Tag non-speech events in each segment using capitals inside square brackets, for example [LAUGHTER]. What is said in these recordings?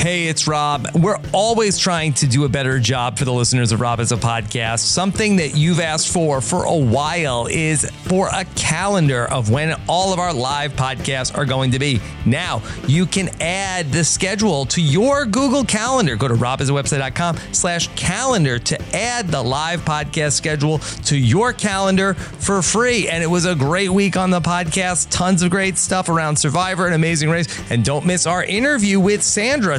Hey, it's Rob. We're always trying to do a better job for the listeners of Rob Has a Podcast. Something that you've asked for for a while is for a calendar of when all of our live podcasts are going to be. Now, you can add the schedule to your Google Calendar. Go to robhasawebsite.com slash calendar to add the live podcast schedule to your calendar for free. And it was a great week on the podcast. Tons of great stuff around Survivor and Amazing Race. And don't miss our interview with Sandra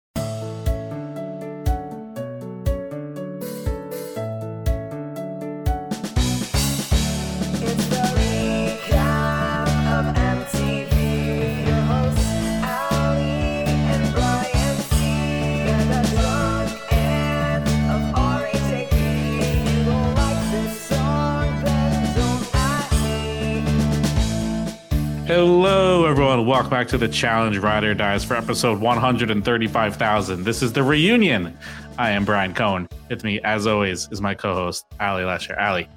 Hello, everyone. Welcome back to the Challenge Ride or Dies for episode 135,000. This is the reunion. I am Brian Cohen. With me, as always, is my co host, Ali Lesher. Ali,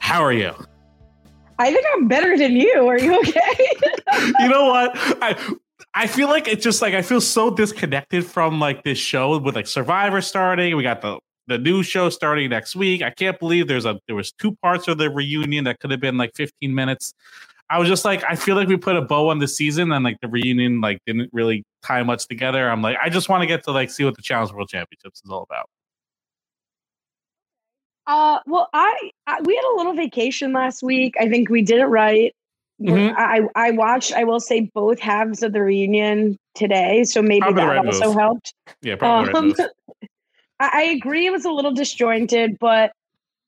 how are you? I think I'm better than you. Are you okay? [LAUGHS] you know what? I I feel like it's just like I feel so disconnected from like this show with like Survivor starting. We got the the new show starting next week. I can't believe there's a there was two parts of the reunion that could have been like 15 minutes. I was just like, I feel like we put a bow on the season and like the reunion like didn't really tie much together. I'm like, I just want to get to like see what the Challenge World Championships is all about. Uh, well, I, I we had a little vacation last week. I think we did it right. Mhm. I I watched. I will say both halves of the reunion today, so maybe Probably that right also move. helped. Yeah, probably Um, move. [LAUGHS] I, I agree it was a little disjointed, but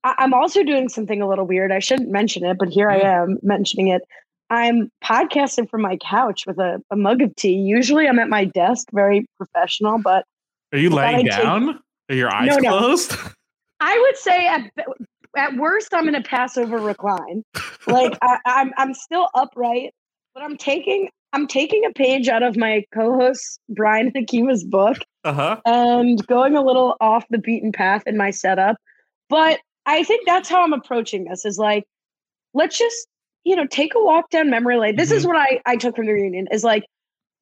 I, I'm also doing something a little weird. I shouldn't mention it, but here I am mentioning it. I'm podcasting from my couch with a, a mug of tea. Usually I'm at my desk, very professional, but Are you laying I'd take- down? Are your eyes No, no. closed? [LAUGHS] I would say at at worst I'm in a passive recline. Like I, I'm I'm still upright, but I'm taking I'm taking a page out of my co-host Brian Hakima's book Uh huh. and going a little off the beaten path in my setup. But I think that's how I'm approaching this is like, let's just, you know, take a walk down memory lane. This is mm-hmm. what I, I took from the reunion is like,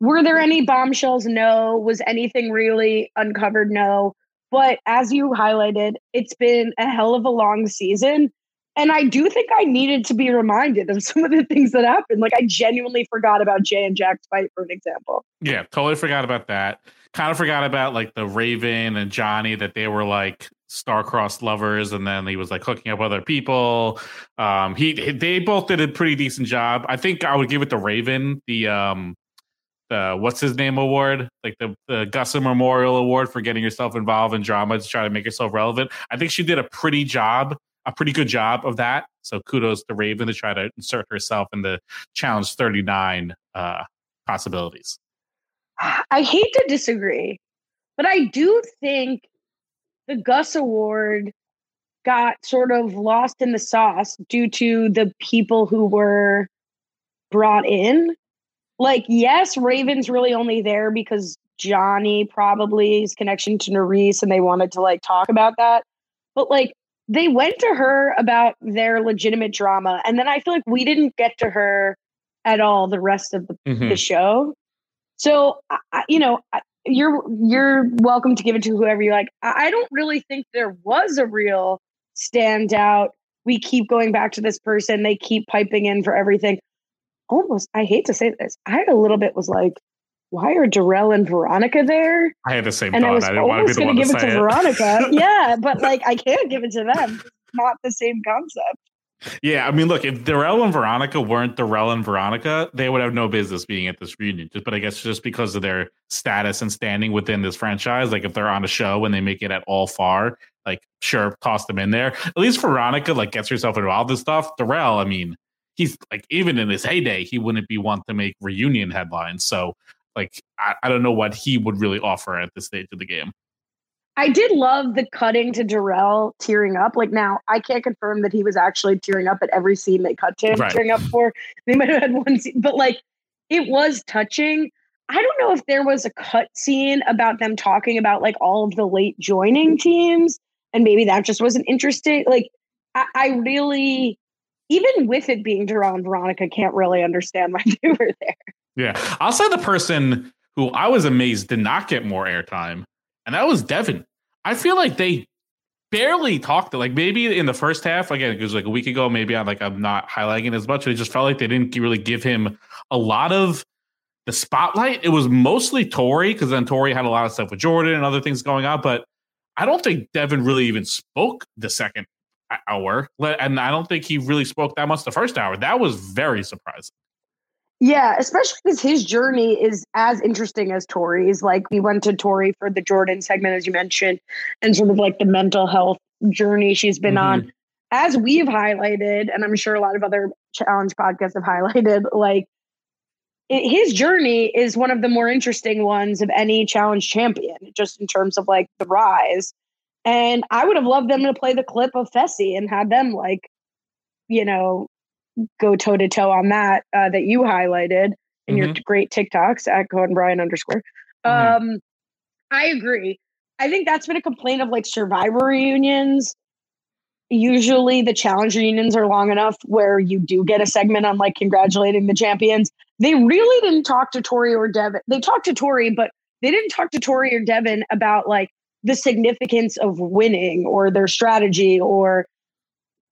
were there any bombshells? No. Was anything really uncovered? No. But as you highlighted, it's been a hell of a long season. And I do think I needed to be reminded of [LAUGHS] some of the things that happened. Like I genuinely forgot about Jay and Jack's fight, for an example. Yeah, totally forgot about that. Kind of forgot about like the Raven and Johnny that they were like star-crossed lovers, and then he was like hooking up other people. Um, he they both did a pretty decent job. I think I would give it to Raven the um the what's his name award, like the the Memorial Award for getting yourself involved in drama to try to make yourself relevant. I think she did a pretty job, a pretty good job of that. So kudos to Raven to try to insert herself in the challenge 39 uh possibilities. I hate to disagree, but I do think the Gus Award got sort of lost in the sauce due to the people who were brought in. like, yes, Raven's really only there because Johnny probably his connection to Nurys and they wanted to like talk about that. But like they went to her about their legitimate drama. And then I feel like we didn't get to her at all the rest of the, Mhm. the show. So, I- you know, I- you're you're welcome to give it to whoever you like. I, I don't really think there was a real standout. We keep going back to this person. They keep piping in for everything. Almost, I hate to say this. I a little bit was like, why are Darrell and Veronica there? I had the same and I thought. was I didn't want to be almost the going one to give it to it. Veronica. [LAUGHS] yeah, but like I can't give it to them. It's not the same concept. Yeah, I mean, look, if Darrell and Veronica weren't Darrell and Veronica, they would have no business being at this reunion. Just, but I guess just because of their status and standing within this franchise, like if they're on a show and they make it at all far, like sure, toss them in there. At least Veronica like gets herself involved in stuff. Darrell, I mean, he's like even in his heyday, he wouldn't be one to make reunion headlines. So, like, I, I don't know what he would really offer at this stage of the game. I did love the cutting to Darrell tearing up. Like now, I can't confirm that he was actually tearing up at every scene they cut to him Right. tearing up for. [LAUGHS] They might have had one scene, but like it was touching. I don't know if there was a cut scene about them talking about like all of the late joining teams, and maybe that just wasn't interesting. Like I, I really, even with it being Darrell and Veronica, can't really understand why [LAUGHS] they were there. Yeah. I'll say the person who I was amazed did not get more airtime, and that was Devin. I feel like they barely talked. Like maybe in the first half, again, it was like a week ago, maybe I'm like I'm not highlighting as much. It just felt like they didn't really give him a lot of the spotlight. It was mostly Tori, because then Tori had a lot of stuff with Jordan and other things going on, but I don't think Devin really even spoke the second hour. And I don't think he really spoke that much the first hour. That was very surprising. Yeah, especially because his journey is as interesting as Tori's. Like we went to Tori for the Jordan segment, as you mentioned, and sort of like the mental health journey she's been on. Mm-hmm. As we've highlighted, and I'm sure a lot of other challenge podcasts have highlighted, [LAUGHS] like it, his journey is one of the more interesting ones of any challenge champion, just in terms of like the rise. And I would have loved them to play the clip of Fessy and had them like, you know, go toe to toe on that uh, that you highlighted in your Mhm. great TikToks at Cohen Brian underscore. Mhm. Um, I agree. I think that's been a complaint of like Survivor reunions. Usually, the challenge reunions are long enough where you do get a segment on like congratulating the champions. They really didn't talk to Tori or Devin. They talked to Tori, but they didn't talk to Tori or Devin about like the significance of winning or their strategy or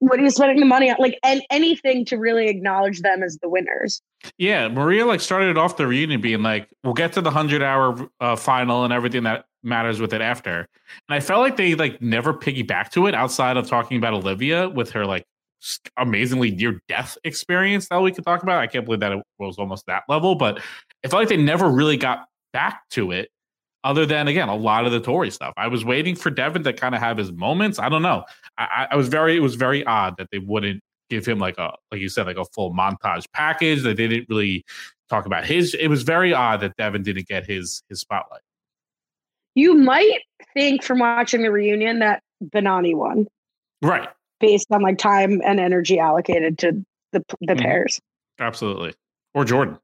what are you spending the money on? Like, and anything to really acknowledge them as the winners. Yeah, Maria like started off the reunion being like, "We'll get to the hundred hour uh, final and everything that matters with it after." And I felt like they like never piggyback to it outside of talking about Olivia with her like amazingly near death experience that we could talk about. I can't believe that it was almost that level, but it felt like they never really got back to it. Other than again, a lot of the Tory stuff. I was waiting for Devin to kind of have his moments. I don't know. I, I- was very, it was very odd that they wouldn't give him like a like you said like a full montage package that they didn't really talk about his it was very odd that devin didn't get his his spotlight You might think from watching the reunion that Benani won right based on like time and energy allocated to the the Mhm. pairs. absolutely or jordan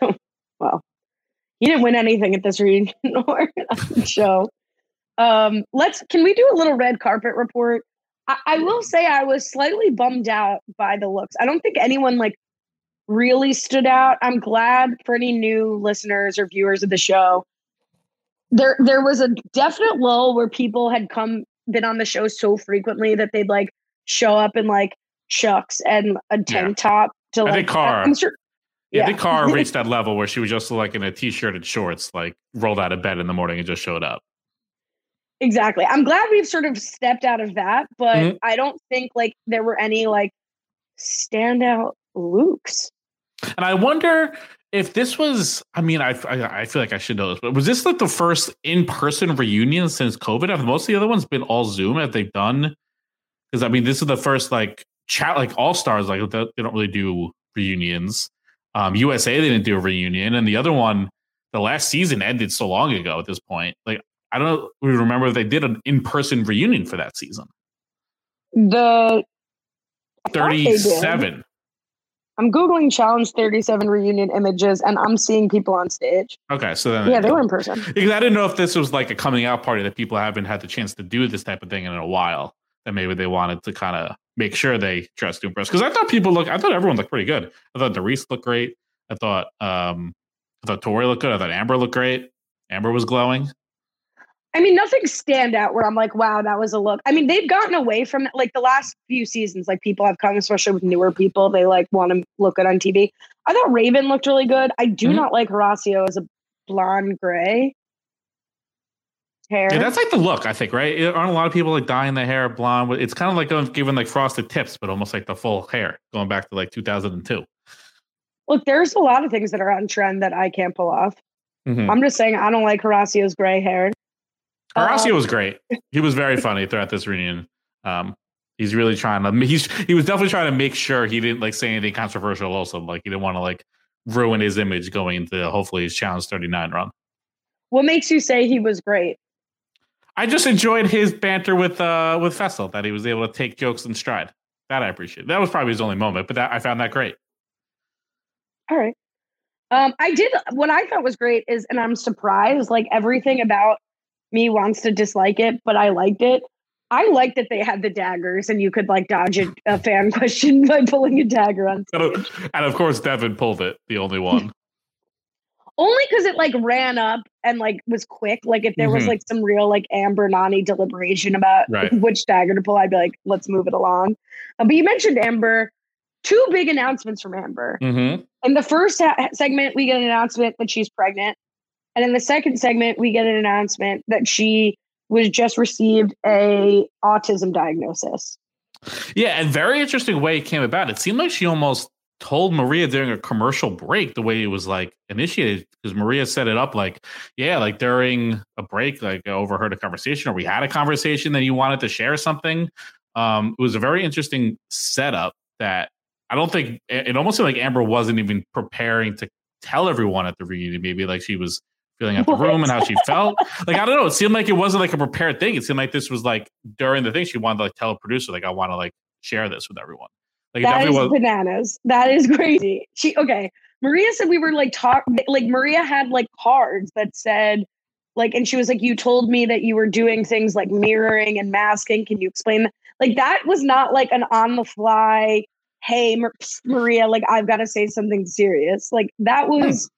[LAUGHS] Well, he didn't win anything at this reunion [LAUGHS] or show. Um, let's can we do a little red carpet report? I, I will say I was slightly bummed out by the looks. I don't think anyone like really stood out. I'm glad for any new listeners or viewers of the show. There there was a definite lull where people had come been on the show so frequently that they'd like show up in like chucks and a tank top to I like think Cara- I'm sure yeah, i think Cara reached that level where she was just like in a t-shirt and shorts like rolled out of bed in the morning and just showed up Exactly. I'm glad we've sort of stepped out of that, but Mhm. I don't think like there were any like standout looks. and i wonder if this was i mean I, I i feel like i should know this but was this like the first in-person reunion since covid have most of the other ones been all zoom have they done because i mean this is the first like chat like all stars like they don't really do reunions um usa they didn't do a reunion and the other one the last season ended so long ago at this point like i don't know, we remember if they did an in-person reunion for that season The I thought they did. 37 I'm googling Challenge 37 reunion images, and I'm seeing people on stage. Okay, so then Yeah, they were in person. Because I didn't know if this was like a coming out party that people haven't had the chance to do this type of thing in a while. That maybe they wanted to kind of make sure they dressed to impress. Because I thought people look, I thought everyone looked pretty good. I thought Doris looked great. I thought, um, I thought Tori looked good. I thought Amber looked great. Amber was glowing. I mean, nothing stand out where I'm like, wow, that was a look. I mean, they've gotten away from it. Like the last few seasons, like people have come, especially with newer people, they like want to look good on TV. I thought Raven looked really good. I do Mhm. not like Horacio as a blonde gray hair. Yeah, that's like the look, I think, right? It, Aren't a lot of people like dyeing their hair blonde? It's kind of like giving like frosted tips, but almost like the full hair, going back to like 2002. Look, there's a lot of things that are on trend that I can't pull off. Mhm. I'm just saying I don't like Horacio's gray hair. Horacio Uh, was great. He was very funny throughout this reunion. Um, he's really trying to. He's he was definitely trying to make sure he didn't like say anything controversial. Also, like he didn't want to like ruin his image going into hopefully his challenge thirty nine run. What makes you say he was great? I just enjoyed his banter with uh with Fessel that he was able to take jokes in stride. That I appreciate. That was probably his only moment, but that I found that great. All right. Um, I did what I thought was great is, and I'm surprised, like everything about me wants to dislike it, but I liked it. I liked that they had the daggers and you could like dodge a, a fan [LAUGHS] question by pulling a dagger on And of, and of course, Devin pulled it, the only one. [LAUGHS] only because it like ran up and like was quick. Like if there was Mhm. like some real like Amber Nani deliberation about Right. [LAUGHS] which dagger to pull, I'd be like, let's move it along. Uh, but you mentioned Amber. Two big announcements from Amber. mm-hmm. In the first ha- segment, we get an announcement that she's pregnant. And in the second segment, we get an announcement that she was just received a autism diagnosis. Yeah, and very interesting way it came about. It seemed like she almost told Maria during a commercial break the way it was like initiated because Maria set it up like, yeah, like during a break, like I overheard a conversation or we had a conversation that you wanted to share something. Um, it was a very interesting setup that I don't think it almost seemed like Amber wasn't even preparing to tell everyone at the reunion. Maybe like she was feeling out the room and how she [LAUGHS] felt. Like I don't know. It seemed like it wasn't like a prepared thing. It seemed like this was like during the thing she wanted to like tell a producer like I want to like share this with everyone. Like That is was. bananas. That is [LAUGHS] crazy. She okay. Maria said we were like talk like Maria had like cards that said like and she was like you told me that you were doing things like mirroring and masking. Can you explain that? Like that was not like an on the fly hey Mar- Maria like I've got to say something serious. Like that was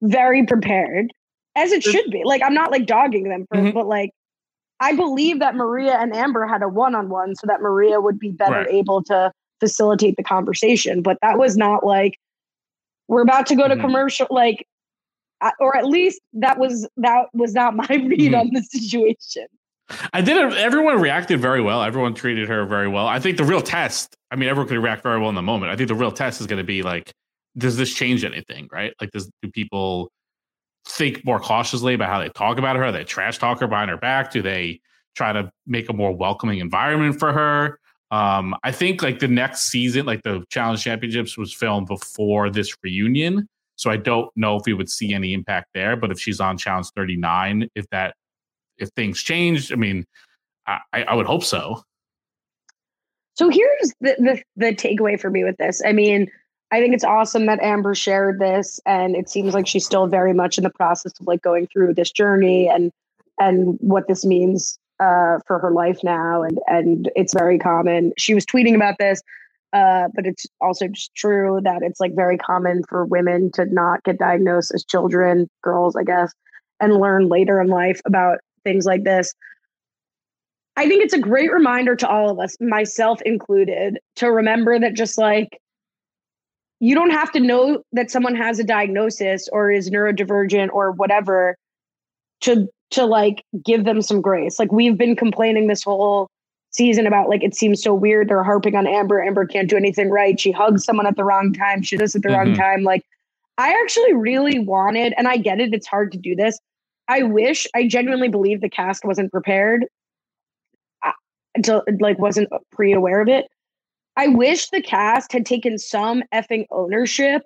very prepared as it should be. Like I'm not like dogging them for Mhm. but like I believe that Maria and Amber had a one-on-one so that Maria would be better Right. able to facilitate the conversation. But that was not like we're about to go to Mhm. commercial, like, or at least that was that was not my [LAUGHS] read Mhm. on the situation. I did. Everyone reacted very well. Everyone treated her very well. I think the real test. I mean, everyone could react very well in the moment. I think the real test is going to be like, does this change anything? Right? Like, does do people think more cautiously about how they talk about her? Are they trash talk her behind her back? Do they try to make a more welcoming environment for her? Um, I think like the next season, like the Challenge Championships was filmed before this reunion. So I don't know if we would see any impact there. But if she's on Challenge 39, if that if things changed, I mean, I I would hope so. So here's the, the the takeaway for me with this. I mean, I think it's awesome that Amber shared this, and it seems like she's still very much in the process of like going through this journey and and what this means uh, for her life now. And and it's very common. She was tweeting about this, uh, but it's also just true that it's like very common for women to not get diagnosed as children, girls, I guess, and learn later in life about things like this. I think it's a great reminder to all of us, myself included, to remember that just like you don't have to know that someone has a diagnosis or is neurodivergent or whatever to to like give them some grace. Like we've been complaining this whole season about like it seems so weird they're harping on Amber. Amber can't do anything right. She hugs someone at the wrong time. She does at the wrong Mhm. time. Like I actually really wanted, and I get it, it's hard to do this. I wish I genuinely believe the cast wasn't prepared until like wasn't pre-aware of it. I wish the cast had taken some effing ownership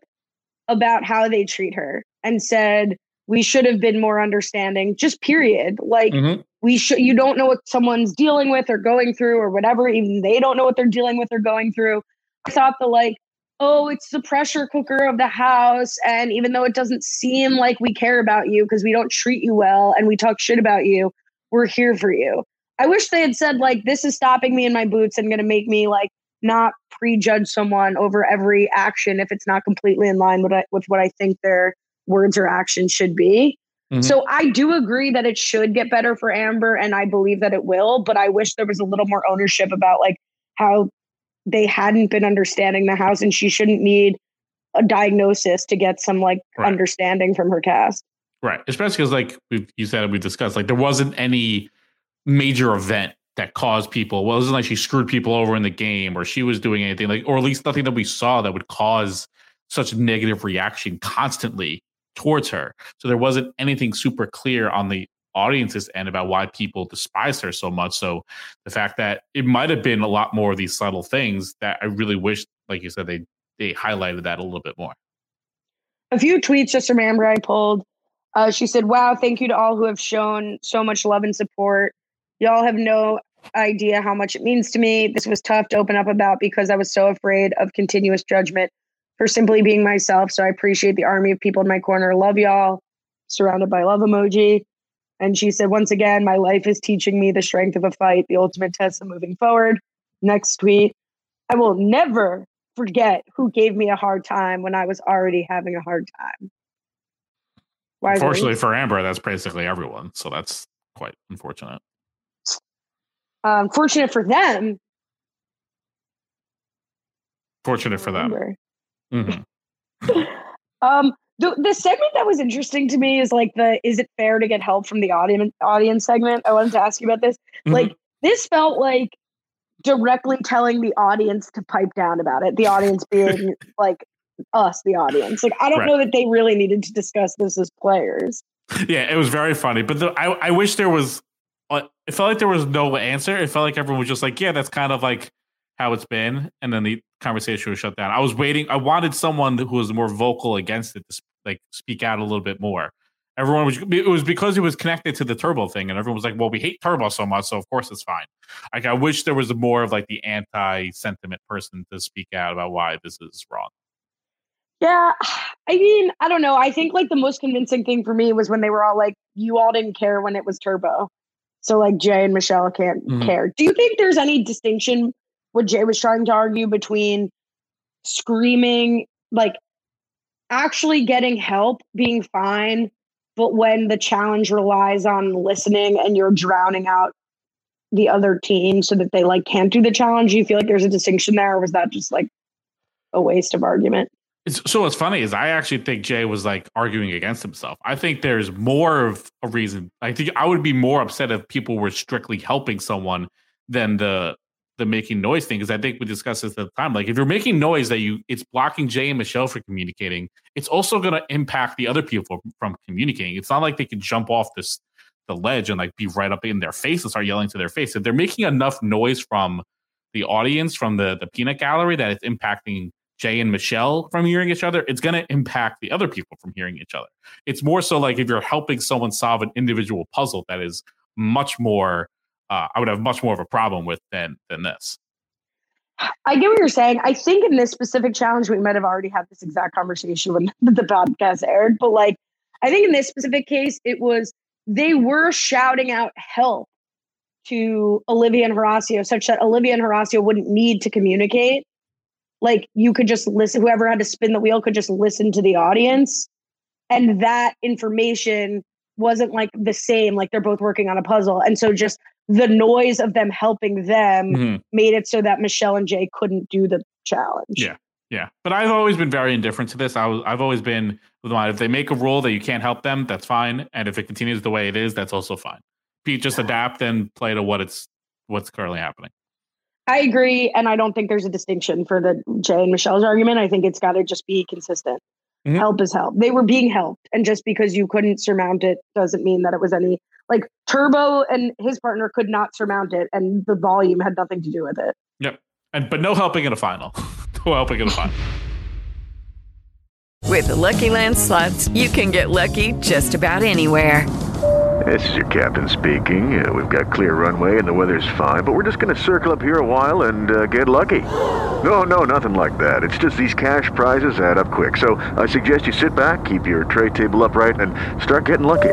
about how they treat her and said we should have been more understanding. Just period. Like Mhm. we should. You don't know what someone's dealing with or going through or whatever. Even they don't know what they're dealing with or going through. I thought the like, oh, it's the pressure cooker of the house. And even though it doesn't seem like we care about you because we don't treat you well and we talk shit about you, we're here for you. I wish they had said, like, this is stopping me in my boots and going to make me, like, not prejudge someone over every action if it's not completely in line with, with what I think their words or actions should be. Mm-hmm. So I do agree that it should get better for Amber, and I believe that it will. But I wish there was a little more ownership about like how they hadn't been understanding the house, and she shouldn't need a diagnosis to get some like right. understanding from her cast. Right, especially because like we you said we discussed, like there wasn't any major event that caused people. Well, it wasn't like she screwed people over in the game, or she was doing anything like, or at least nothing that we saw that would cause such negative reaction constantly towards her. So there wasn't anything super clear on the audience's end about why people despise her so much. So the fact that it might have been a lot more of these subtle things that I really wish, like you said, they they highlighted that a little bit more. A few tweets just from Amber I pulled. Uh, she said, "Wow, thank you to all who have shown so much love and support. Y'all have no idea how much it means to me. This was tough to open up about because I was so afraid of continuous judgment for simply being myself. So I appreciate the army of people in my corner. Love y'all. Surrounded by love emoji. And she said, once again, my life is teaching me the strength of a fight, the ultimate test of moving forward. Next tweet. I will never forget who gave me a hard time when I was already having a hard time. Why Unfortunately for Amber, that's basically everyone. So that's quite unfortunate. Um, fortunate for them. Fortunate for them. Mm-hmm. um, the, the segment that was interesting to me is like the is it fair to get help from the audience audience segment. I wanted to ask you about this. Mm-hmm. Like this felt like directly telling the audience to pipe down about it. The audience being [LAUGHS] like us, the audience. Like I don't right. know that they really needed to discuss this as players. Yeah, it was very funny, but the, I I wish there was. Uh, it felt like there was no answer. It felt like everyone was just like, yeah, that's kind of like how it's been, and then the conversation was shut down. I was waiting. I wanted someone who was more vocal against it to like speak out a little bit more. Everyone was. It was because it was connected to the turbo thing, and everyone was like, "Well, we hate turbo so much, so of course it's fine." Like, I wish there was more of like the anti-sentiment person to speak out about why this is wrong. Yeah, I mean, I don't know. I think like the most convincing thing for me was when they were all like, "You all didn't care when it was turbo." So like Jay and Michelle can't mm-hmm. care. Do you think there's any distinction what Jay was trying to argue between screaming, like actually getting help, being fine, but when the challenge relies on listening and you're drowning out the other team so that they like can't do the challenge, you feel like there's a distinction there, or was that just like a waste of argument? It's, so what's funny is I actually think Jay was like arguing against himself. I think there's more of a reason. I think I would be more upset if people were strictly helping someone than the the making noise thing because I think we discussed this at the time. Like if you're making noise that you it's blocking Jay and Michelle from communicating, it's also going to impact the other people from communicating. It's not like they can jump off this the ledge and like be right up in their face and start yelling to their face. If they're making enough noise from the audience from the the peanut gallery that it's impacting Jay and Michelle from hearing each other, it's going to impact the other people from hearing each other. It's more so like if you're helping someone solve an individual puzzle that is much more uh, I would have much more of a problem with than than this. I get what you're saying. I think in this specific challenge, we might have already had this exact conversation when [LAUGHS] the podcast aired. But like, I think in this specific case, it was they were shouting out help to Olivia and Horacio, such that Olivia and Horacio wouldn't need to communicate. Like you could just listen, whoever had to spin the wheel could just listen to the audience. And that information wasn't like the same, like they're both working on a puzzle. And so just the noise of them helping them mm-hmm. made it so that Michelle and Jay couldn't do the challenge. Yeah. Yeah. But I've always been very indifferent to this. I was, I've always been with if they make a rule that you can't help them, that's fine. And if it continues the way it is, that's also fine. Pete, just adapt and play to what it's what's currently happening. I agree. And I don't think there's a distinction for the Jay and Michelle's argument. I think it's got to just be consistent. Mm-hmm. Help is help. They were being helped. And just because you couldn't surmount it doesn't mean that it was any like Turbo and his partner could not surmount it, and the volume had nothing to do with it. Yep, and but no helping in a final. [LAUGHS] no helping in a final. With the Lucky Land slots, you can get lucky just about anywhere. This is your captain speaking. Uh, we've got clear runway and the weather's fine, but we're just going to circle up here a while and uh, get lucky. No, no, nothing like that. It's just these cash prizes add up quick. So I suggest you sit back, keep your tray table upright, and start getting lucky.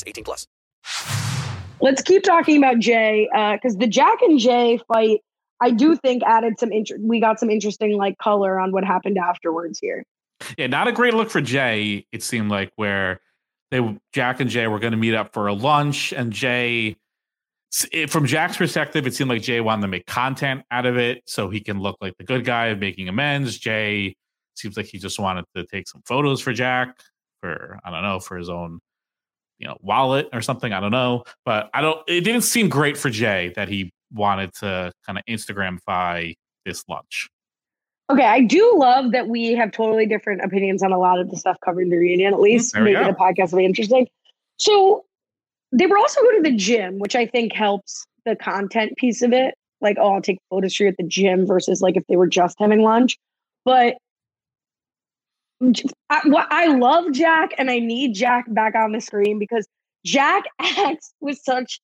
18 plus. Let's keep talking about Jay uh, because the Jack and Jay fight, I do think added some interest. We got some interesting like color on what happened afterwards here. Yeah, not a great look for Jay. It seemed like where they Jack and Jay were going to meet up for a lunch, and Jay, it, from Jack's perspective, it seemed like Jay wanted to make content out of it so he can look like the good guy of making amends. Jay seems like he just wanted to take some photos for Jack for I don't know for his own you know wallet or something. I don't know, but I don't. It didn't seem great for Jay that he wanted to kind of Instagramify this lunch. Okay, I do love that we have totally different opinions on a lot of the stuff covering the reunion. At mm, least There we making go. the podcast really interesting. So they were also going to the gym, which I think helps the content piece of it. Like, oh, I'll take photos for you at the gym versus like if they were just having lunch. But I, what I love Jack, and I need Jack back on the screen because Jack [LAUGHS] acts with such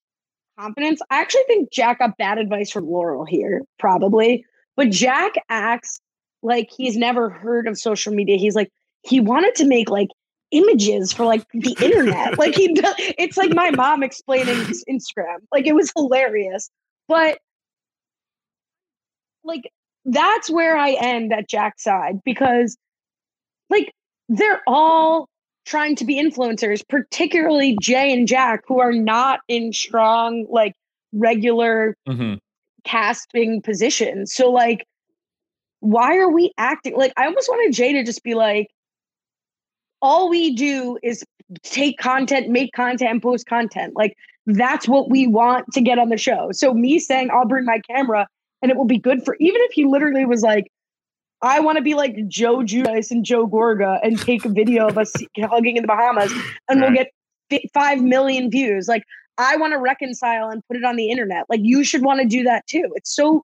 confidence. I actually think Jack got bad advice from Laurel here, probably. But Jack acts like he's never heard of social media. He's like, he wanted to make like images for like the [LAUGHS] internet. like he does, it's like my mom explaining his Instagram. Like it was hilarious. But like that's where I end at Jack's side because like they're all trying to be influencers, particularly Jay and Jack, who are not in strong, like regular Mm-hmm. casting positions. So like, why are we acting like I almost wanted Jay to just be like, all we do is take content, make content, and post content. Like that's what we want to get on the show. So me saying I'll bring my camera and it will be good for even if he literally was like, I want to be like Joe Giudice and Joe Gorga and take a video of us hugging in the Bahamas and we'll get five million views. Like I want to reconcile and put it on the internet. Like you should want to do that too. It's so.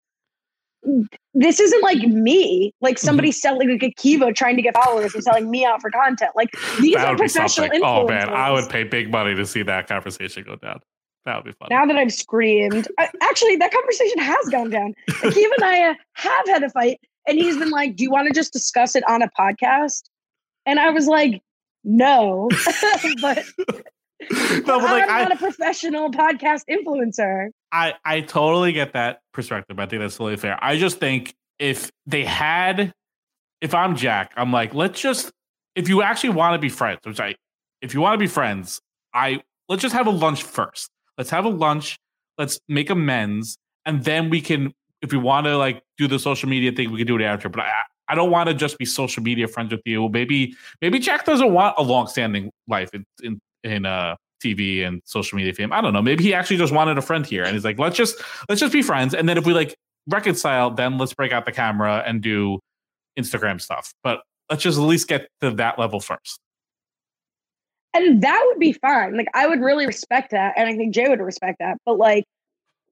This isn't like me, like somebody selling like Akiva trying to get followers and selling me out for content. Like these that are professional something. Oh man, I would pay big money to see that conversation go down. That would be fun. Now that I've screamed, I, actually, that conversation has gone down. Akiva and I uh, have had a fight, and he's been like, "Do you want to just discuss it on a podcast?" And I was like, "No," [LAUGHS] but, [LAUGHS] No, but, like, I'm not a professional podcast influencer. I I totally get that perspective. I think that's totally fair. I just think if they had, if I'm Jack, I'm like, let's just if you actually want to be friends, which I, if you want to be friends, I let's just have a lunch first. Let's have a lunch. Let's make amends, and then we can, if we want to like do the social media thing, we can do it after. But I I don't want to just be social media friends with you. Maybe maybe Jack doesn't want a long-standing life in in in uh TV and social media fame. I don't know. Maybe he actually just wanted a friend here, and he's like, let's just let's just be friends, and then if we like reconcile, then let's break out the camera and do Instagram stuff. But let's just at least get to that level first. And that would be fine. Like I would really respect that. And I think Jay would respect that. But like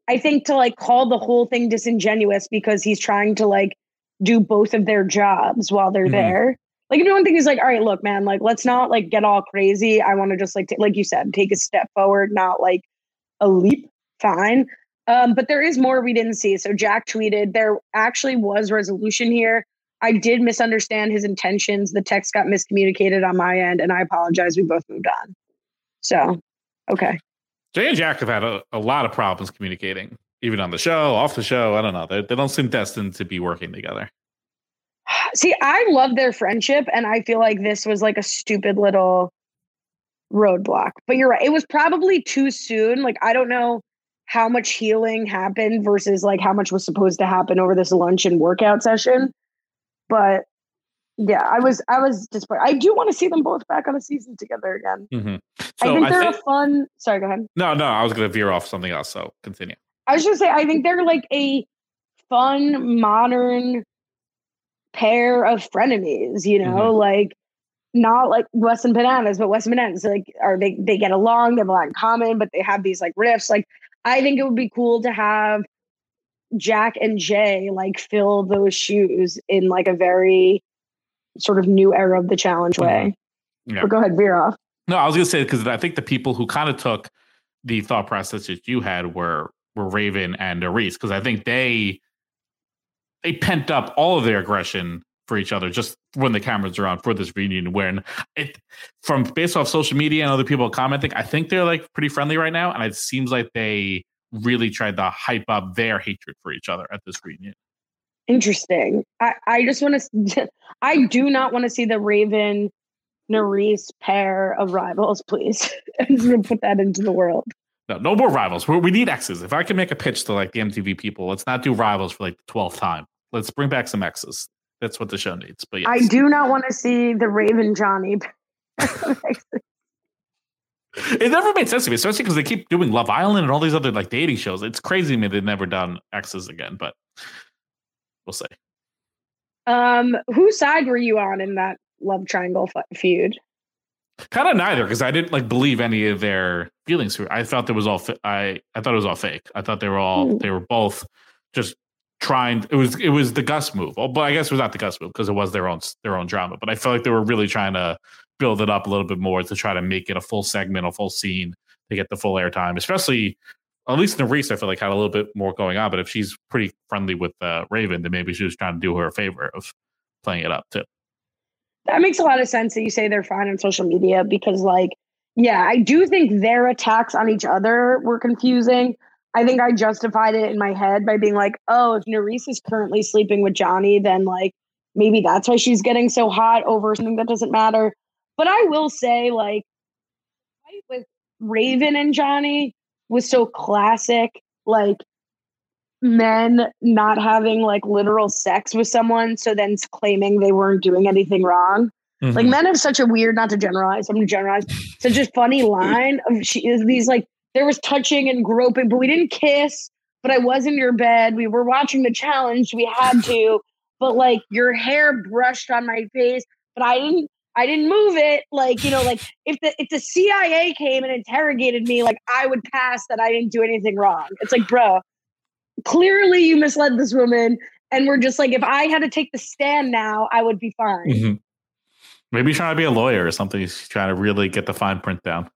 I think to like call the whole thing disingenuous because he's trying to like do both of their jobs while they're Mhm. there. Like if one thing is like, all right, look, man, like let's not like get all crazy. I want to just like ta- like you said, take a step forward, not like a leap. Fine. Um, but there is more we didn't see. So Jack tweeted there actually was resolution here. I did misunderstand his intentions. The text got miscommunicated on my end, and I apologize. We both moved on. So, okay. Jay and Jack have had a, a lot of problems communicating, even on the show, off the show. I don't know. They, they don't seem destined to be working together. [SIGHS] See, I love their friendship, and I feel like this was like a stupid little roadblock. But you're right. It was probably too soon. Like, I don't know how much healing happened versus like how much was supposed to happen over this lunch and workout session. But yeah, I was I was disappointed. I do want to see them both back on a season together again. Mm-hmm. I think they're a fun. Sorry, go ahead. No, no, I was going to veer off something else. So continue. I was just say I think they're like a fun modern pair of frenemies. You know, mm-hmm. like not like Wes and Bananas, but Wes and Bananas like are they they get along, they have a lot in common, but they have these like riffs. Like I think it would be cool to have Jack and Jay like fill those shoes in like a very sort of new era of the challenge mm-hmm. way. Yeah. But go ahead, veer off. No, I was gonna say because I think the people who kind of took the thought process that you had were were Raven and Nurys because I think they they pent up all of their aggression for each other just when the cameras are on for this reunion. When it from based off social media and other people commenting, I think they're like pretty friendly right now, and it seems like they really tried to hype up their hatred for each other at this reunion. Interesting. I, I just want to, [LAUGHS] I do not want to see the Raven Nurys pair of rivals, please. [LAUGHS] I'm just going to put that into the world. No, no more rivals. We, we need exes. If I can make a pitch to like the MTV people, let's not do rivals for like the 12th time. Let's bring back some exes. That's what the show needs. But yes. I do not want to see the Raven Johnny. [LAUGHS] it never made sense to me, especially because they keep doing Love Island and all these other like dating shows. It's crazy to me they've never done exes again, but we'll see. Um, whose side were you on in that love triangle feud? Kind of neither, because I didn't like believe any of their feelings. I thought there was all. I I thought it was all fake. I thought they were all. Mm. They were both just trying. It was it was the Gus move. Well, but I guess it was not the Gus move because it was their own their own drama. But I felt like they were really trying to build it up a little bit more to try to make it a full segment, a full scene to get the full airtime. Especially, at least Nurys, I feel like had a little bit more going on. But if she's pretty friendly with uh, Raven, then maybe she was trying to do her a favor of playing it up too. That makes a lot of sense that you say they're fine on social media because, like, yeah, I do think their attacks on each other were confusing. I think I justified it in my head by being like, oh, if Nurys is currently sleeping with Johnny, then like maybe that's why she's getting so hot over something that doesn't matter. But I will say, like, with Raven and Johnny was so classic, like men not having like literal sex with someone, so then claiming they weren't doing anything wrong. Mm-hmm. Like men have such a weird, not to generalize, I'm gonna generalize, such a funny line of she is these like there was touching and groping, but we didn't kiss. But I was in your bed. We were watching the challenge. We had to, but like your hair brushed on my face, but I didn't I didn't move it. Like, you know, like [LAUGHS] if the if the CIA came and interrogated me, like I would pass that I didn't do anything wrong. It's like, bro, clearly you misled this woman. And we're just like, if I had to take the stand now, I would be fine. Mm-hmm. Maybe he's trying to be a lawyer or something. He's trying to really get the fine print down.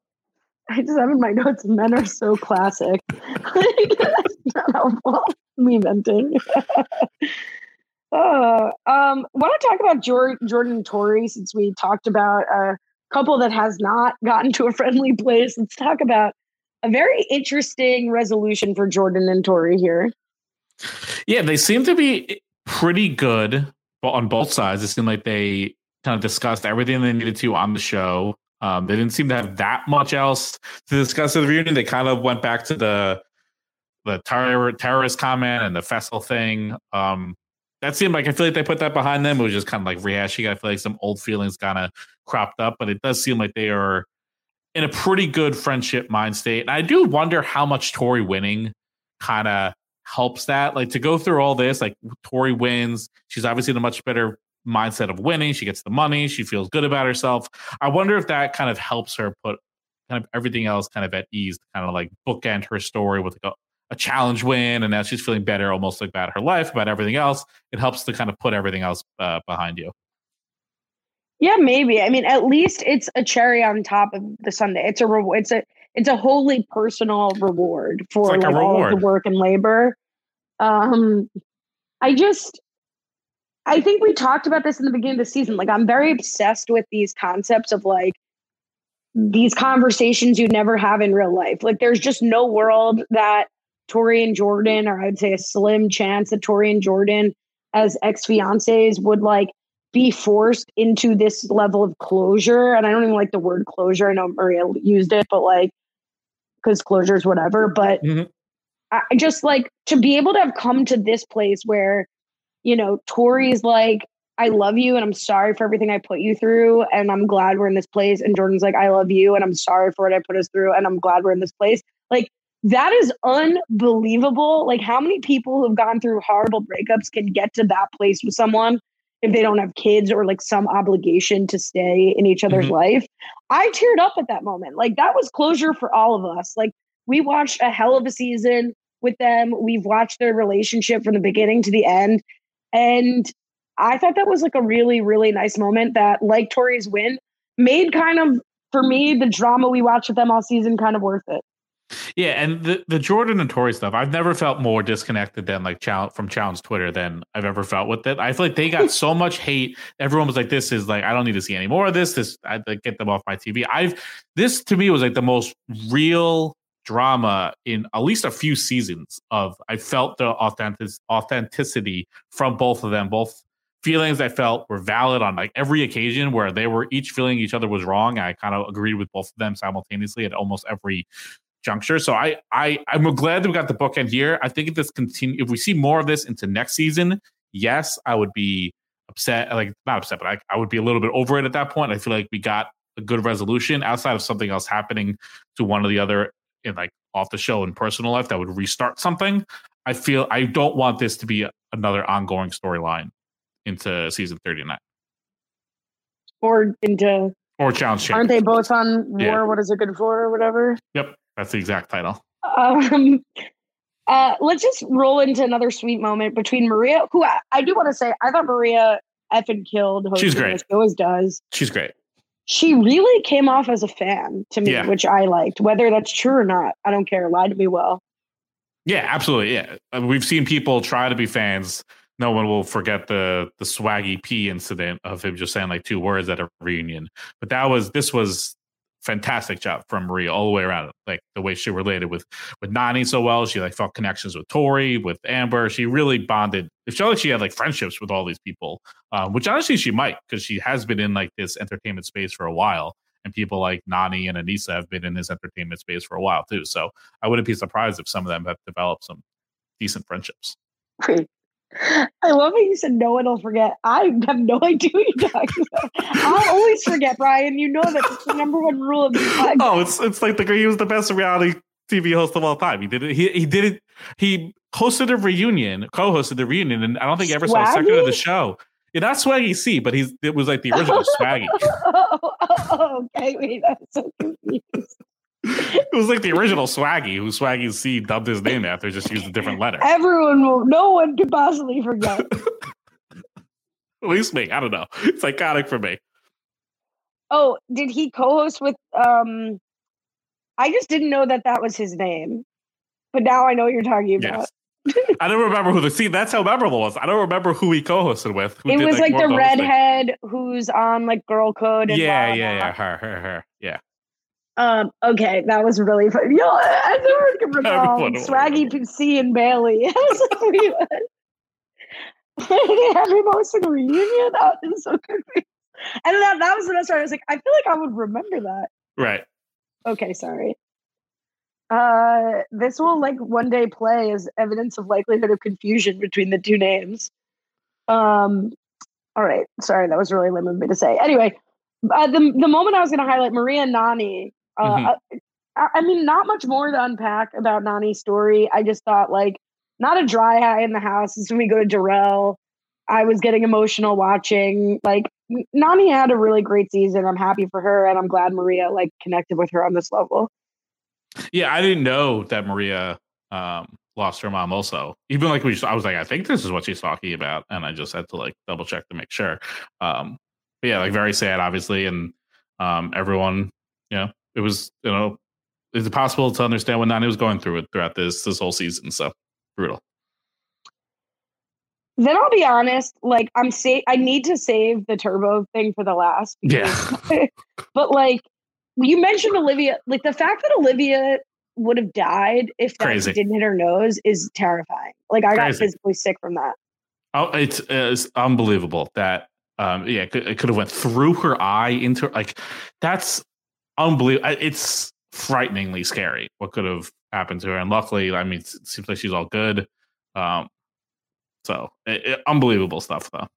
I just have in my notes, men are so classic. [LAUGHS] That's not helpful. Me venting. [LAUGHS] Uh, um, want to talk about Jordan, Jordan and Tori since we talked about a couple that has not gotten to a friendly place. Let's talk about a very interesting resolution for Jordan and Tori here. Yeah, they seem to be pretty good on both sides. It seemed like they kind of discussed everything they needed to on the show. Um, they didn't seem to have that much else to discuss at the reunion. They kind of went back to the the terror, terrorist comment and the festival thing. Um, that seemed like I feel like they put that behind them. It was just kind of like rehashing. I feel like some old feelings kind of cropped up, but it does seem like they are in a pretty good friendship mind state. And I do wonder how much Tori winning kind of helps that. Like to go through all this, like Tori wins. She's obviously in a much better mindset of winning. She gets the money. She feels good about herself. I wonder if that kind of helps her put kind of everything else kind of at ease, kind of like bookend her story with like a, challenge win, and now she's feeling better, almost like about her life, about everything else. It helps to kind of put everything else uh, behind you. Yeah, maybe. I mean, at least it's a cherry on top of the Sunday. It's a reward. it's a it's a wholly personal reward for like like, all of the work and labor. Um, I just, I think we talked about this in the beginning of the season. Like, I'm very obsessed with these concepts of like these conversations you'd never have in real life. Like, there's just no world that Tori and Jordan, or I'd say a slim chance that Tori and Jordan, as ex fiancés, would like be forced into this level of closure. And I don't even like the word closure. I know Maria used it, but like, because closure is whatever. But Mhm. I I just like to be able to have come to this place where, you know, Tori's like, I love you and I'm sorry for everything I put you through. And I'm glad we're in this place. And Jordan's like, I love you and I'm sorry for what I put us through. And I'm glad we're in this place. Like, that is unbelievable. Like, how many people who've gone through horrible breakups can get to that place with someone if they don't have kids or like some obligation to stay in each other's Mhm. life? I teared up at that moment. Like, that was closure for all of us. Like, we watched a hell of a season with them. We've watched their relationship from the beginning to the end. And I thought that was like a really, really nice moment that, like Tori's win, made kind of, for me, the drama we watched with them all season kind of worth it. Yeah, and the, the Jordan and Tory stuff, I've never felt more disconnected than like Chow from Chow's Twitter than I've ever felt with it. I feel like they got so [LAUGHS] much hate. Everyone was like, "This is like I don't need to see any more of this. This I like, get them off my TV." I've this to me was like the most real drama in at least a few seasons of. I felt the authentic authenticity from both of them, both feelings I felt were valid on like every occasion where they were each feeling each other was wrong. I kind of agreed with both of them simultaneously at almost every juncture. So I I I'm glad that we got the bookend here. I think if this continue if we see more of this into next season, yes, I would be upset. Like not upset, but I, I would be a little bit over it at that point. I feel like we got a good resolution outside of something else happening to one or the other in like off the show and personal life that would restart something. I feel I don't want this to be another ongoing storyline into season 39 Or into, or challenge aren't they both on War? Yeah. What is it good for, or whatever? Yep, that's the exact title. Um, [LAUGHS] uh, let's just roll into another sweet moment between Maria, who I, I do want to say, I thought Maria effing killed. She's great. She always does. She's great. She really came off as a fan to me, Yeah. which I liked. Whether that's true or not, I don't care. Lie to me well. Yeah, absolutely. Yeah, mean, we've seen people try to be fans. No one will forget the the swaggy P incident of him just saying like two words at a reunion. But that was this was fantastic job from Maria all the way around. Like the way she related with with Nany so well. She like felt connections with Tori, with Amber. She really bonded. It felt like she had like friendships with all these people, um, which honestly she might because she has been in like this entertainment space for a while. And people like Nany and Aneesa have been in this entertainment space for a while too. So I wouldn't be surprised if some of them have developed some decent friendships. [LAUGHS] I love how you said no one will forget. I have no [LAUGHS] idea what you're talking about. I'll always forget, Brian. You know that's the number one rule of this podcast. Oh, it's it's like the he was the best reality TV host of all time. He did it. He he did it. He hosted a reunion, co-hosted the reunion, and I don't think he ever saw a second of the show. Yeah, not Swaggy C, but he's it was like the original [LAUGHS] Swaggy. oh, oh, oh, okay, wait, I'm so confused. [LAUGHS] It was like the original Swaggy, who Swaggy C dubbed his name after, just used a different letter. Everyone will, no one could possibly forget. [LAUGHS] At least me. I don't know. It's iconic for me. Oh, did he co-host with? um I just didn't know that that was his name, but now I know what you're talking about. Yes. [LAUGHS] I don't remember who the see. That's how memorable it was. I don't remember who he co-hosted with. it did, was like, more the redhead who's on like Girl Code. And Yeah, yeah, yeah. Her, her, her. Um, okay, that was really fun. Yo, I [LAUGHS] never can recall Swaggy PC and Bailey. I was like, wait, what? they had hosting reunion. I was so confused. And that, that was the best part. I was like, I feel like I would remember that. Right. Okay, sorry. Uh, this will like one day play as evidence of likelihood of confusion between the two names. Um, all right, sorry, that was really lame of me to say. Anyway, uh, the the moment I was going to highlight Maria and Uh, Mhm. I, I mean, not much more to unpack about Nany's story. I just thought like not a dry eye in the house. Is when we go to Darrell. I was getting emotional watching. Like Nany had a really great season. I'm happy for her, and I'm glad Maria like connected with her on this level. Yeah, I didn't know that Maria um, lost her mom. Also, even like we, I was like, I think this is what she's talking about, and I just had to like double check to make sure. Um, but yeah, like very sad, obviously, and um, everyone, you know, it was, you know, it's possible to understand what Nany was going through it throughout this this whole season. So brutal. Then I'll be honest, like I'm say I need to save the turbo thing for the last. Yeah. [LAUGHS] but like you mentioned Olivia, like the fact that Olivia would have died if that Crazy. didn't hit her nose is terrifying. Like I got physically sick from that. Oh, it's, it's unbelievable that um yeah, it could, it could have went through her eye into like that's unbelievable. It's frighteningly scary what could have happened to her. And luckily, I mean, it seems like she's all good. Um, so it, it- unbelievable stuff though.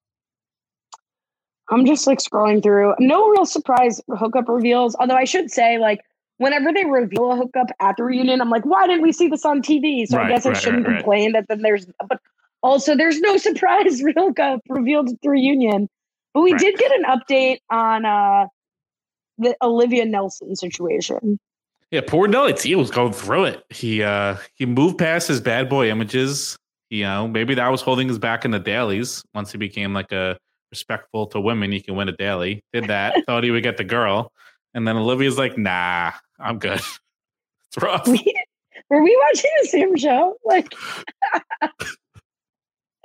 I'm just like scrolling through. No real surprise hookup reveals. Although I should say, like, whenever they reveal a hookup at the reunion, I'm like, why didn't we see this on TV? So Right, I guess I right, shouldn't right, complain that then there's, but also there's no [LAUGHS] surprise hookup revealed at the reunion. But we did get an update on uh the Olivia Nelson situation. Yeah, poor Nelly T was going through it. He uh he moved past his bad boy images. You know, maybe that was holding his back in the dailies. Once he became like a respectful to women, he can win a daily. Did that, [LAUGHS] thought he would get the girl. And then Olivia's like, nah, I'm good. [LAUGHS] It's rough. We, were we watching the same show? Like, [LAUGHS]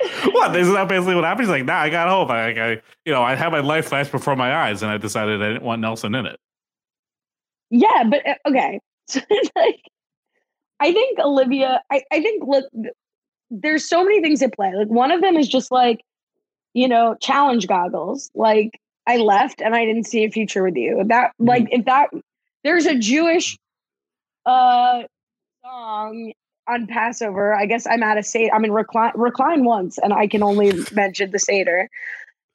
[LAUGHS] what? Isn't that basically what happened? He's like, nah, I got home. I, I you know, I had my life flash before my eyes and I decided I didn't want Nelson in it. Yeah, but uh, okay. [LAUGHS] So like, I think Olivia. I I think look, there's so many things at play. Like one of them is just like, you know, challenge goggles. Like I left and I didn't see a future with you. That like if that there's a Jewish uh song on Passover. I guess I'm at a state. I'm in recline recline once, and I can only mention the Seder,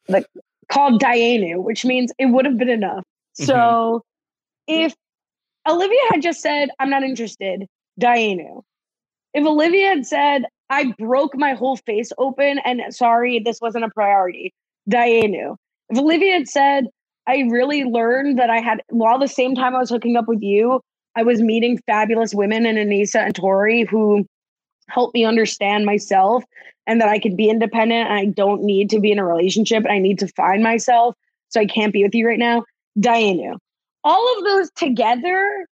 like called Dayenu, which means it would have been enough. Mm-hmm. So if Olivia had just said, I'm not interested, Dayenu. If Olivia had said, I broke my whole face open and sorry, this wasn't a priority, Dayenu. If Olivia had said, I really learned that I had, while the same time I was hooking up with you, I was meeting fabulous women in Aneesa and Tori who helped me understand myself and that I could be independent and I don't need to be in a relationship and I need to find myself. So I can't be with you right now. Dayenu. All of those together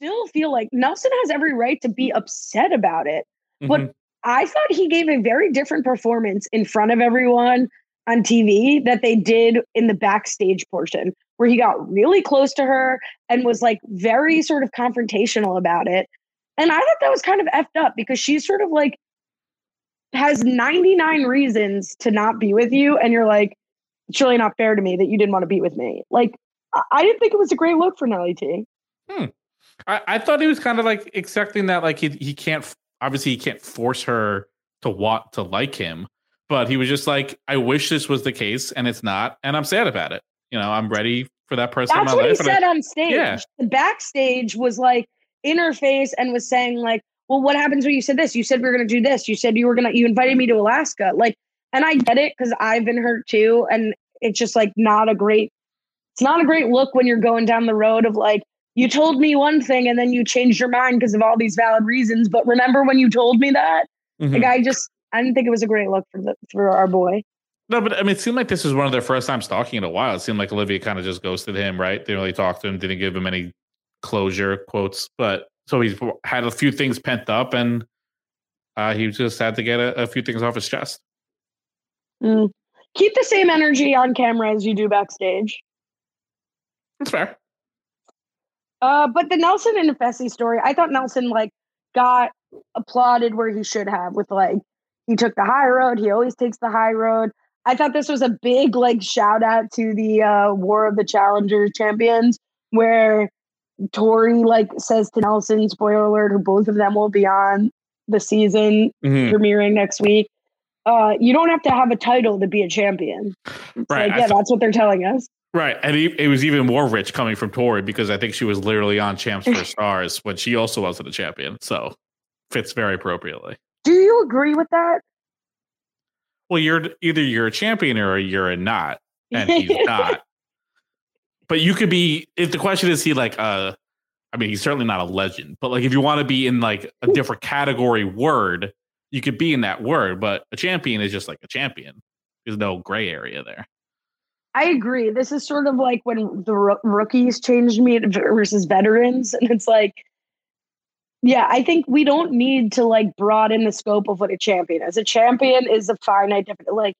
still feel like Nelson has every right to be upset about it. But Mhm. I thought he gave a very different performance in front of everyone on TV that they did in the backstage portion, where he got really close to her and was like very mm. sort of confrontational about it. And I thought that was kind of effed up because she's sort of like has 99 reasons to not be with you. And you're like, it's really not fair to me that you didn't want to be with me. Like, I- didn't think it was a great look for Nelly T. Hmm. I, I thought he was kind of like accepting that like he he can't obviously he can't force her to want to like him, but he was just like, I wish this was the case and it's not, and I'm sad about it. You know, I'm ready for that person That's what he life. I- said on stage. Yeah. The backstage was like in her face and was saying like, "Well, what happens when you said this? You said we were going to do this. You said you were going to. You invited me to Alaska. Like, and I get it because I've been hurt too, and it's just like not a great. It's not a great look when you're going down the road of like you told me one thing and then you changed your mind because of all these valid reasons. But remember when you told me that? Mhm. Like, I just I didn't think it was a great look for the for our boy. No, but I mean, it seemed like this was one of their first times talking in a while. It seemed like Olivia kind of just ghosted him, right? Didn't really talk to him, didn't give him any closure quotes. But so he's had a few things pent up, and uh, he just had to get a, a few things off his chest. Mm. Keep the same energy on camera as you do backstage. That's fair. Uh, but the Nelson and Fessy story, I thought Nelson like got applauded where he should have with like he took the high road. He always takes the high road. I thought this was a big like shout out to the uh, War of the Challengers champions, where Tori like says to Nelson, spoiler alert, who both of them will be on the season Mhm. premiering next week. Uh, you don't have to have a title to be a champion. It's Right, Like, yeah, saw- that's what they're telling us. Right. And it was even more rich coming from Tori because I think she was literally on Champs for [LAUGHS] Stars when she also wasn't a champion. So fits very appropriately. Do you agree with that? Well, you're either you're a champion or you're a not, and he's [LAUGHS] not. But you could be. If the question is, he like uh, I mean, he's certainly not a legend. But like, if you want to be in like a different category word, you could be in that word. But a champion is just like a champion. There's no gray area there. I agree. This is sort of like when the ro- rookies changed me versus veterans, and it's like, yeah, I think we don't need to like broaden the scope of what a champion is. A champion is a finite different. Like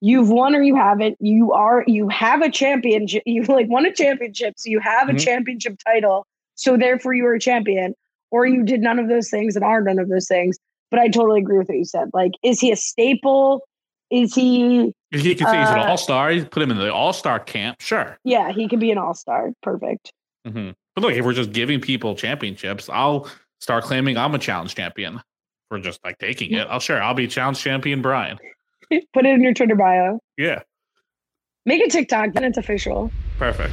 you've won or you haven't. You are you have a championship. [LAUGHS] You like won a championship, so you have a Mhm. championship title. So therefore, you are a champion. Or you did none of those things and are none of those things. But I totally agree with what you said. Like, is he a staple? Is he? He can say he's an Uh, all star. You put him in the all star camp, sure. Yeah, he can be an all star. Perfect. hmm But look, if we're just giving people championships, I'll start claiming I'm a challenge champion. We're just like taking it. I'll oh, sure I'll be challenge champion Brian. Put it in your Twitter bio. Yeah, Make a TikTok, then it's official. perfect.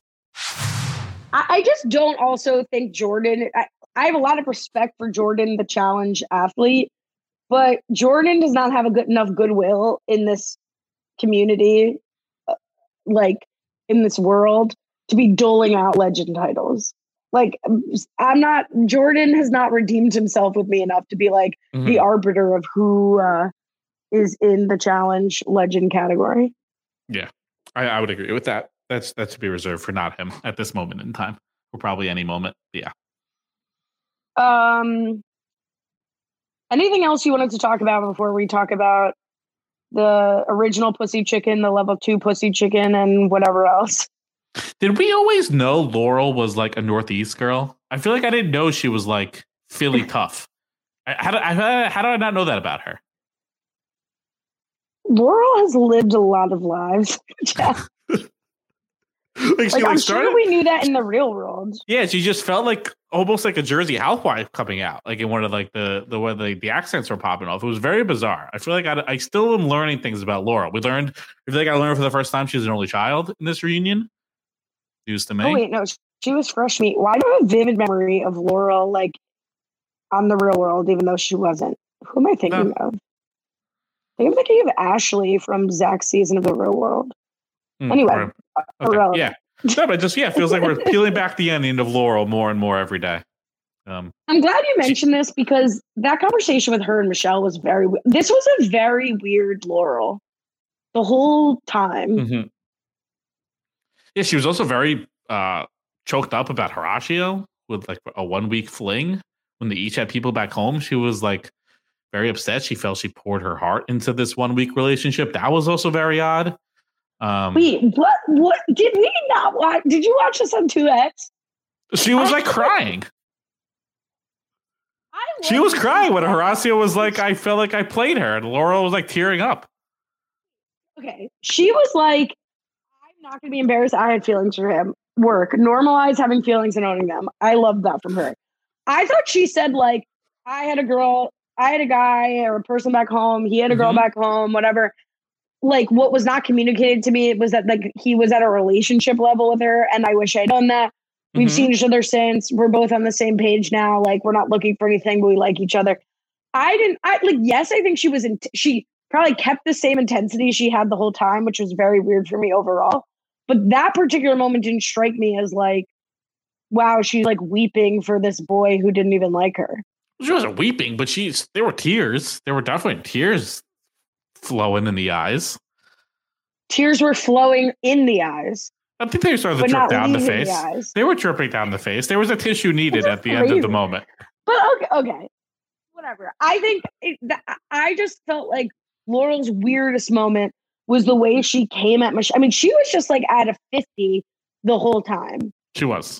I, I just don't also think Jordan. I, I have a lot of respect for Jordan, the challenge athlete, but Jordan does not have a good enough goodwill in this community, uh, like in this world, to be doling out legend titles. Like I'm not. Jordan has not redeemed himself with me enough to be like the Mhm. arbiter of who uh, is in the challenge legend category. Yeah, I, I would agree with that. That's that's to be reserved for not him [LAUGHS] at this moment in time, or probably any moment. Yeah. Um, anything else you wanted to talk about before we talk about the original pussy chicken, the level two pussy chicken, and whatever else? Did we always know Laurel was like a Northeast girl? I feel like I didn't know she was like Philly [LAUGHS] tough. I, how, did, I, how did I not know that about her? Laurel has lived a lot of lives. [LAUGHS] Yeah. [LAUGHS] Like she like, like I'm started. sure we knew that in the real world. Yeah, she just felt like almost like a Jersey housewife coming out, like in one of like the the way the, the accents were popping off. It was very bizarre. I feel like I, I still am learning things about Laura. We learned. I feel like I learned for the first time she's an only child in this reunion. Used to me. Oh wait, no, she was fresh meat. Why do I have a vivid memory of Laurel like on the real world, even though she wasn't? Who am I thinking of? I think I'm thinking of Ashley from Zach's season of the real world. Mm, Anyway, uh, okay, irrelevant. yeah. No, but just yeah, it feels like we're peeling back the onion of Laurel more and more every day. Um, I'm glad you mentioned this because that conversation with her and Michele was very. This was a very weird Laurel, the whole time. mhm. Yeah, she was also very uh, choked up about Horacio with like a one week fling when they each had people back home. She was like very upset. She felt she poured her heart into this one week relationship. That was also very odd. Um, Wait, what? What did we not watch? Did you watch this on Two X? she was like crying. She was crying when Horacio was like, I felt like I played her, and Laurel was like tearing up. Okay, she was like, "I'm not going to be embarrassed. I had feelings for him. Work normalize having feelings and owning them. I love that from her. I thought she said like, I had a girl, I had a guy or a person back home. He had a girl Mhm. back home. Whatever." Like what was not communicated to me was that like he was at a relationship level with her, and I wish I'd done that. We've Mhm. seen each other since. We're both on the same page now. Like we're not looking for anything, but we like each other. I didn't. I like. Yes, I think she was. In, she probably kept the same intensity she had the whole time, which was very weird for me overall. But that particular moment didn't strike me as like, wow, she's like weeping for this boy who didn't even like her. She wasn't weeping, but she's there were tears. There were definitely tears flowing in the eyes. Tears were flowing in the eyes. I think they started to drip down the leaving the face. they were dripping down the face. There was a tissue needed at the end of the moment. But okay, okay, whatever. I think it, th- I just felt like Laurel's weirdest moment was the way she came at Michele. I mean, she was just like at a fifty the whole time. She was.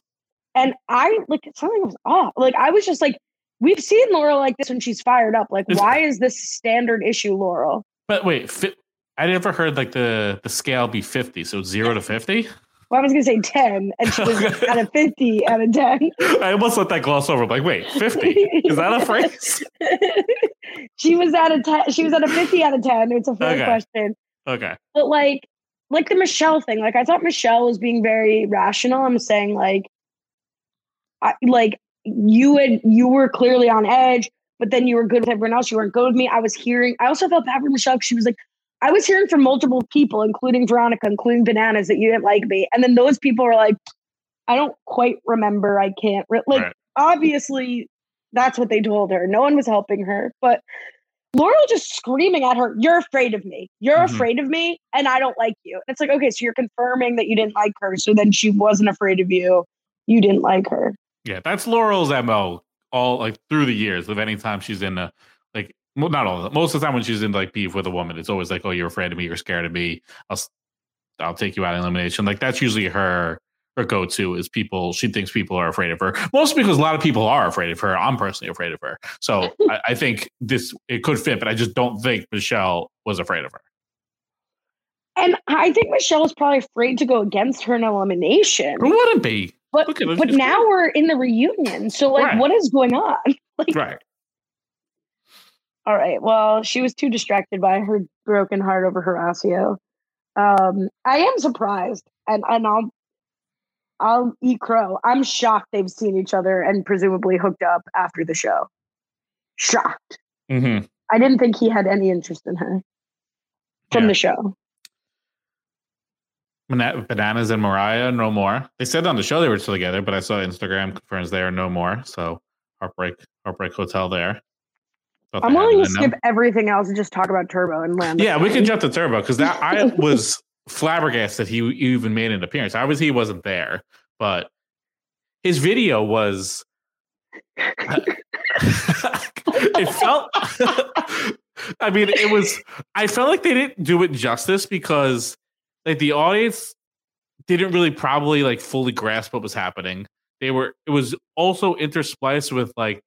And I like something was off. Like I was just like, we've seen Laurel like this when she's fired up. Like, Is- why is this standard issue, Laurel? But wait, fi- I never heard like the the scale be fifty, so zero to fifty. Well, I was gonna say ten, and she was [LAUGHS] at a fifty out of ten. I almost let that gloss over. I'm Like, wait, fifty is that a [LAUGHS] phrase? she was at a ten. She was at a fifty out of ten. It's a fair Okay. question. Okay. But like, like the Michele thing, like I thought Michele was being very rational. I'm saying like, I like you had you were clearly on edge, but then you were good with everyone else. You weren't good with me. I was hearing. I also felt bad for Michele. 'cause She was like, I was hearing from multiple people, including Veronica, including Bananas, that you didn't like me, and then those people were like, I don't quite remember. I can't re-. like. Right. Obviously, that's what they told her. No one was helping her, but Laurel just screaming at her, You're afraid of me. You're Mhm. afraid of me, and I don't like you. And It's like, okay, so you're confirming that you didn't like her. So then she wasn't afraid of you. You didn't like her. Yeah, that's Laurel's mo all like through the years. Of any time she's in a like, well, not all. Most of the time when she's in like beef with a woman, it's always like, "Oh, you're afraid of me. You're scared of me. I'll I'll take you out in elimination." Like that's usually her her go to is people. She thinks people are afraid of her. Mostly because a lot of people are afraid of her. I'm personally afraid of her. So I, I think this it could fit, but I just don't think Michele was afraid of her. And I think Michele is probably afraid to go against her in elimination. Who wouldn't be. But her, but now we're in the reunion. So like Right. what is going on? [LAUGHS] Like Right. all right. Well, she was too distracted by her broken heart over Horacio. Um, I am surprised, and and I'll I'll eat crow. I'm shocked they've seen each other and presumably hooked up after the show. Shocked. Mm-hmm. I didn't think he had any interest in her from Yeah. the show. Bana- Bananas and Mariah, no more. They said on the show they were still together, but I saw Instagram confirms they are no more. So heartbreak, heartbreak hotel there. Thought I'm willing to skip them. everything else and just talk about Turbo and land. Yeah, we can jump to Turbo because that I [LAUGHS] was flabbergasted that he even made an appearance. Obviously, he wasn't there, but his video was. Uh, [LAUGHS] it felt. [LAUGHS] I mean, it was. I felt like they didn't do it justice because, like, the audience didn't really probably like fully grasp what was happening. They were. It was also interspliced with like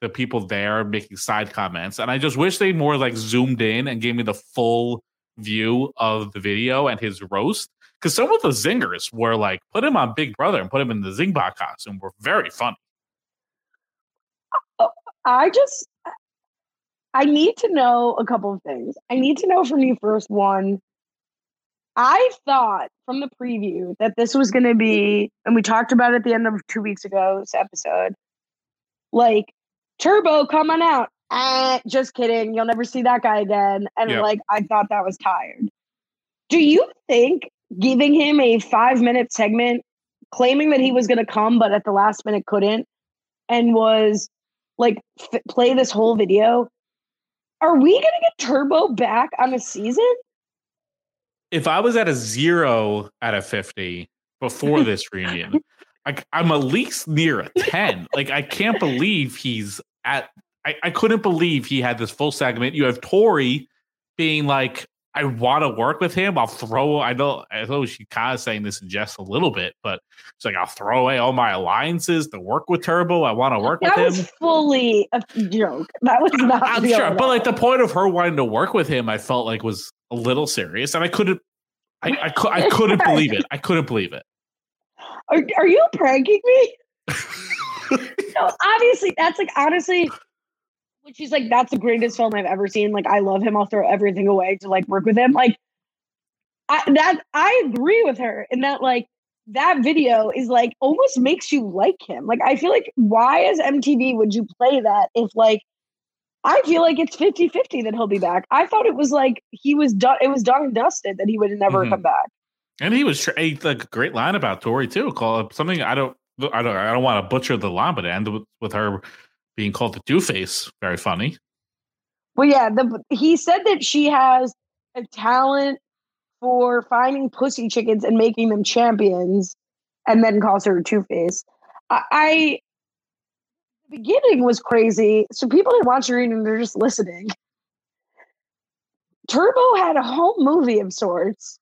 the people there making side comments, and I just wish they more like zoomed in and gave me the full view of the video and his roast. Because some of the zingers were like, put him on Big Brother and put him in the Zingbot costume were very funny. Uh, I just I need to know a couple of things. I need to know from you first one. I thought from the preview that this was going to be, and we talked about it at the end of two weeks ago's episode, like Turbo coming out. Ah, just kidding. You'll never see that guy again. And Yep. like, I thought that was tired. Do you think giving him a five minute segment, claiming that he was going to come, but at the last minute couldn't, and was like f- play this whole video. Are we gonna get Turbo back on a season? If I was at a zero out of 50 before this [LAUGHS] reunion, I, I'm at least near a 10. Like, I can't believe he's at, I, I couldn't believe he had this full segment. You have Tori being like, I want to work with him. I'll throw. I know. I know she kind of saying this in jest a little bit, but it's like I'll throw away all my alliances to work with Turbo. I want to work That with was him. fully a joke. That was not. [LAUGHS] I'm sure, but like the point of her wanting to work with him, I felt like was a little serious, and I couldn't. I I, I couldn't believe it. I couldn't believe it. Are, are you pranking me? [LAUGHS] no, obviously, that's like honestly, when she's like, "That's the greatest film I've ever seen." Like, I love him. I'll throw everything away to like work with him. Like, I that I agree with her in that like that video is like almost makes you like him. Like, I feel like why as MTV would you play that if like I feel like it's 50-50 that he'll be back. I thought it was like he was done. It was done and dusted that he would never Mhm. come back. And he was a like great line about Tori too. Call something I don't. I don't. I don't want to butcher the line, but it ended with, with her being called the Two Face. Very funny. Well, yeah, the, he said that she has a talent for finding pussy chickens and making them champions, and then calls her Two Face. I, I the beginning was crazy. So people that watch your reading, they're just listening. Turbo had a home movie of sorts,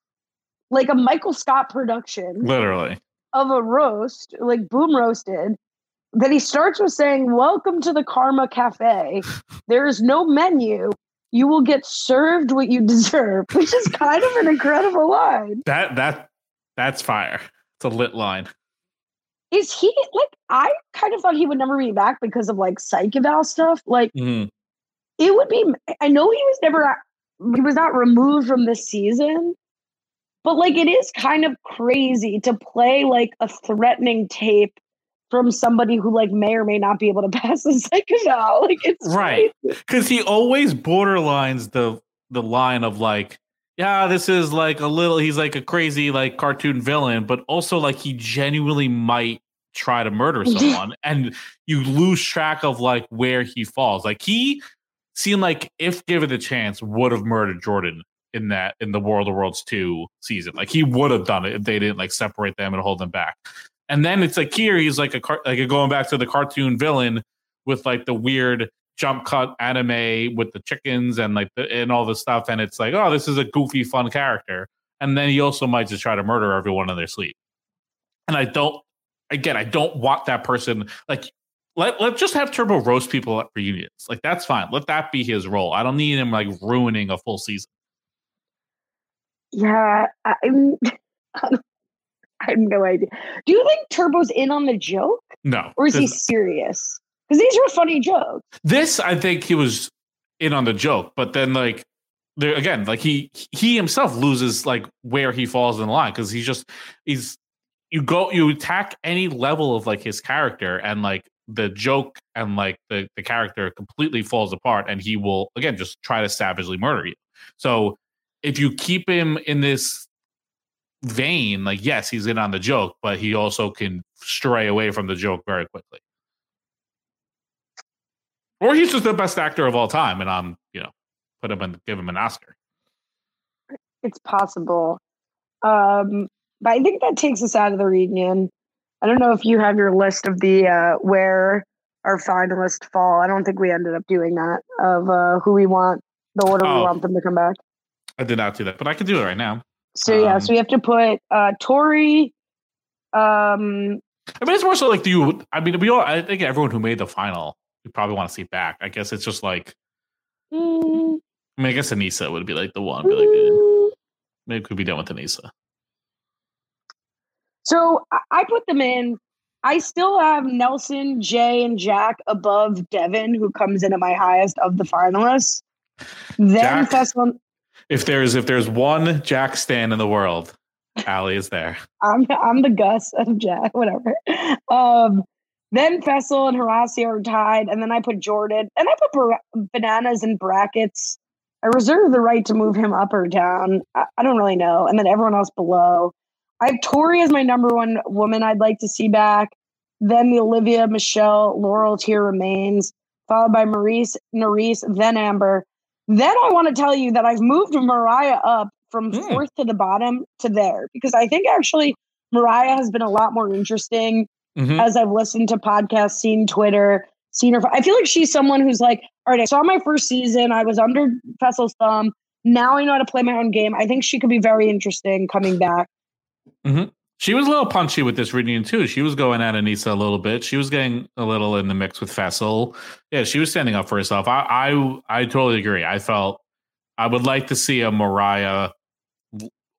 like a Michael Scott production Literally. of a roast, like boom roasted, that he starts with saying, Welcome to the Karma Cafe. There is no menu. You will get served what you [LAUGHS] deserve, which is kind of an incredible line. That that that's fire. It's a lit line. Is he like, I kind of thought he would never be back because of like psych eval stuff. Like, Mhm. it would be, I know he was never he was not removed from the season. But like it is kind of crazy to play like a threatening tape from somebody who like may or may not be able to [LAUGHS] pass the second out. Like it's right. because he always borderlines the the line of like yeah this is like a little he's like a crazy like cartoon villain but also like he genuinely might try to murder [LAUGHS] someone and you lose track of like where he falls. Like he seemed like if given the chance would have murdered jordan in that in the world of worlds 2 season. Like he would have done it if they didn't like separate them and hold them back and then it's like here he's like a car- like a going back to the cartoon villain with like the weird jump cut anime with the chickens and like the, and all the stuff. And it's like oh this is a goofy fun character. And then he also might just try to murder everyone in their sleep. And i don't again i don't want that person like let, let just have turbo roast people at reunions like that's fine. Let that be his role. I don't need him like ruining a full season. Yeah, I'm- [LAUGHS] [LAUGHS] I have no idea. Do you think Turbo's in on the joke, no or is he serious? Because these were funny jokes. This, I think he was in on the joke, but then like there again, like he he himself loses like where he falls in the line because he's just he's you go you attack any level of like his character and like the joke and like the the character completely falls apart and he will again just try to savagely murder you. So if you keep him in this vein, like yes, he's in on the joke, but he also can stray away from the joke very quickly. Or he's just the best actor of all time, and I'm, you know, put him and give him an Oscar. It's possible. Um, but I think that takes us out of the reunion. I don't know if you have your list of the uh, where our finalists fall. I don't think we ended up doing that of uh, who we want, the order we Oh. want them to come back. I did not do that, but I can do it right now. So yeah, Um, so we have to put uh, Tori. Um, I mean, it's more so like, do you? I mean, we all. I think everyone who made the final, we probably want to see back. I guess it's just like, mm, I mean, I guess Aneesa would be like the one. Be like, eh, maybe could be done with Aneesa. So I- put them in. I still have Nelson, Jay, and Jack above Devin, who comes in at my highest of the finalists. Then Jack? Fessel, If there's if there's one Jack Stan in the world, Allie is there. I'm I'm the Gus of Jack, whatever. Um, then Fessel and Horacio are tied, and then I put Jordan, and I put Bar- bananas in brackets. I reserve the right to move him up or down. I, I don't really know, and then everyone else below. I have Tori as my number one woman I'd like to see back. Then the Olivia, Michele, Laurel tier remains, followed by Maurice, Nurys, then Amber. Then I want to tell you that I've moved Mariah up from fourth to the bottom to there because I think actually Mariah has been a lot more interesting Mhm. as I've listened to podcasts, seen Twitter, seen her. I feel like she's someone who's like, all right, I saw my first season, I was under Fessel's thumb. Now I know how to play my own game. I think she could be very interesting coming back. hmm She was a little punchy with this reunion too. She was going at Aneesa a little bit. She was getting a little in the mix with Fessel. Yeah, she was standing up for herself. I I, I totally agree. I felt I would like to see a Mariah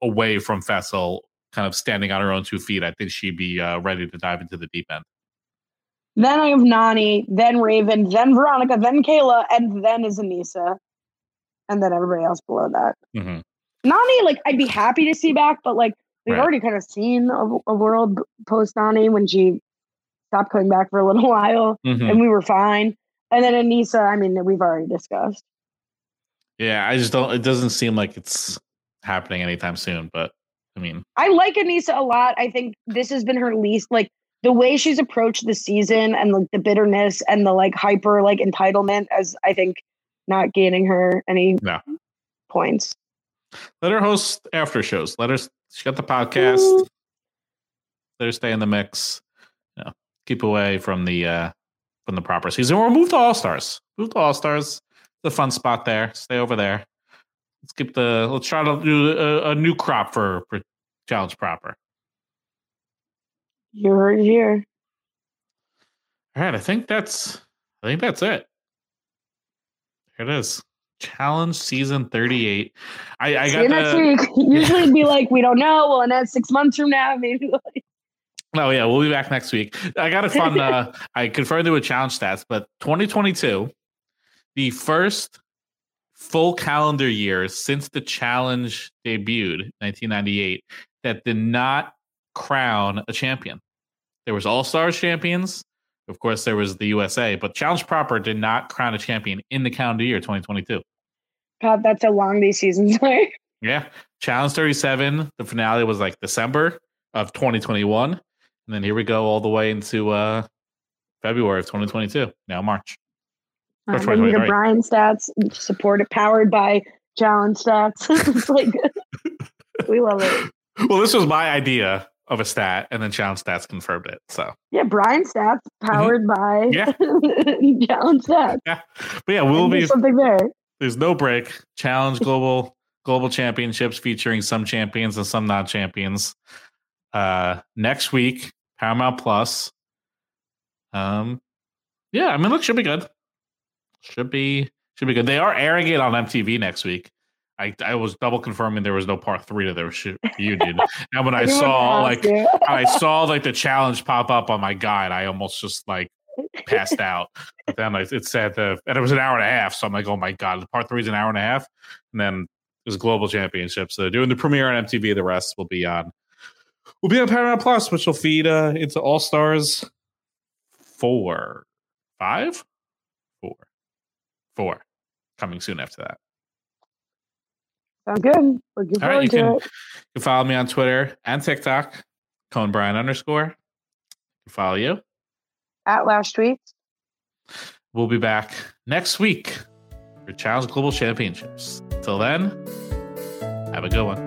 away from Fessel, kind of standing on her own two feet. I think she'd be uh, ready to dive into the deep end. Then I have Nany, then Raven, then Veronica, then Kayla, and then is Aneesa. And then everybody else below that. Mm-hmm. Nany, like I'd be happy to see back, but like we've Right. already kind of seen a, a world post Nany when she stopped coming back for a little [LAUGHS] while, Mhm. and we were fine. And then Aneesa, I mean, we've already discussed. Yeah, I just don't. It doesn't seem like it's happening anytime soon. But I mean, I like Aneesa a lot. I think this has been her least like the way she's approached the season and like the bitterness and the like hyper like entitlement as I think not gaining her any no. points. Let her host after shows. Let her. She got the podcast. Let her stay in the mix. You know, keep away from the uh from the proper season. We'll move to All Stars. Move to All Stars. The fun spot there. Stay over there. Let's keep the. Let's try to do a, a new crop for for challenge proper. You heard here. All right, I think that's. I think that's it. Here it is. Challenge season thirty-eight. I, I See got you next week. [LAUGHS] [LAUGHS] Usually it'd be like, we don't know. Well, and that's six months from now, [LAUGHS] maybe. Like, Oh yeah, we'll be back next week. I got a fun. uh, I confirmed it with challenge stats, but 2022, the first full calendar years since the challenge debuted 1998 that did not crown a champion. There was All Stars champions. Of course, there was the USA, but Challenge proper did not crown a champion in the calendar year 2022. God, that's how long these seasons [LAUGHS] are. Yeah. Challenge 37, the finale was like December of 2021. And then here we go all the way into uh February of 2022. Now March. Or Uh, then you hear 2023. Brian stats supported, powered by Challenge stats. [LAUGHS] it's like [LAUGHS] we love it. Well, this was my idea of a stat, and then Challenge Stats confirmed it. So, Yeah, Brian stats powered by Yeah. [LAUGHS] Challenge stats. yeah. But yeah, we'll be something there. there's no break. Challenge [LAUGHS] Global Global Championships featuring some champions and some non champions. Uh, next week, Paramount Plus. Um, yeah, I mean, look, should be good. Should be should be good. They are airing it on MTV next week. I, I was double confirming there was no part three to their shoot reunion. and [LAUGHS] when I saw like. I saw like the challenge pop up on my guide, I almost just like passed [LAUGHS] out. But then like, it said the and it was an hour and a half. So I'm like, oh my god, the part three is an hour and a half. And then it was global championship. So doing the premiere on MTV. The rest will be on will be on Paramount Plus, which will feed uh into All Stars four, five, four, four, coming soon after that. Sound good. Looking All right, you can, it. you can follow me on Twitter and TikTok, Cone Brian underscore. Can follow you. At last tweets. We'll be back next week for Challenge Global Championships. Till then, have a good one.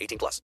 18 plus.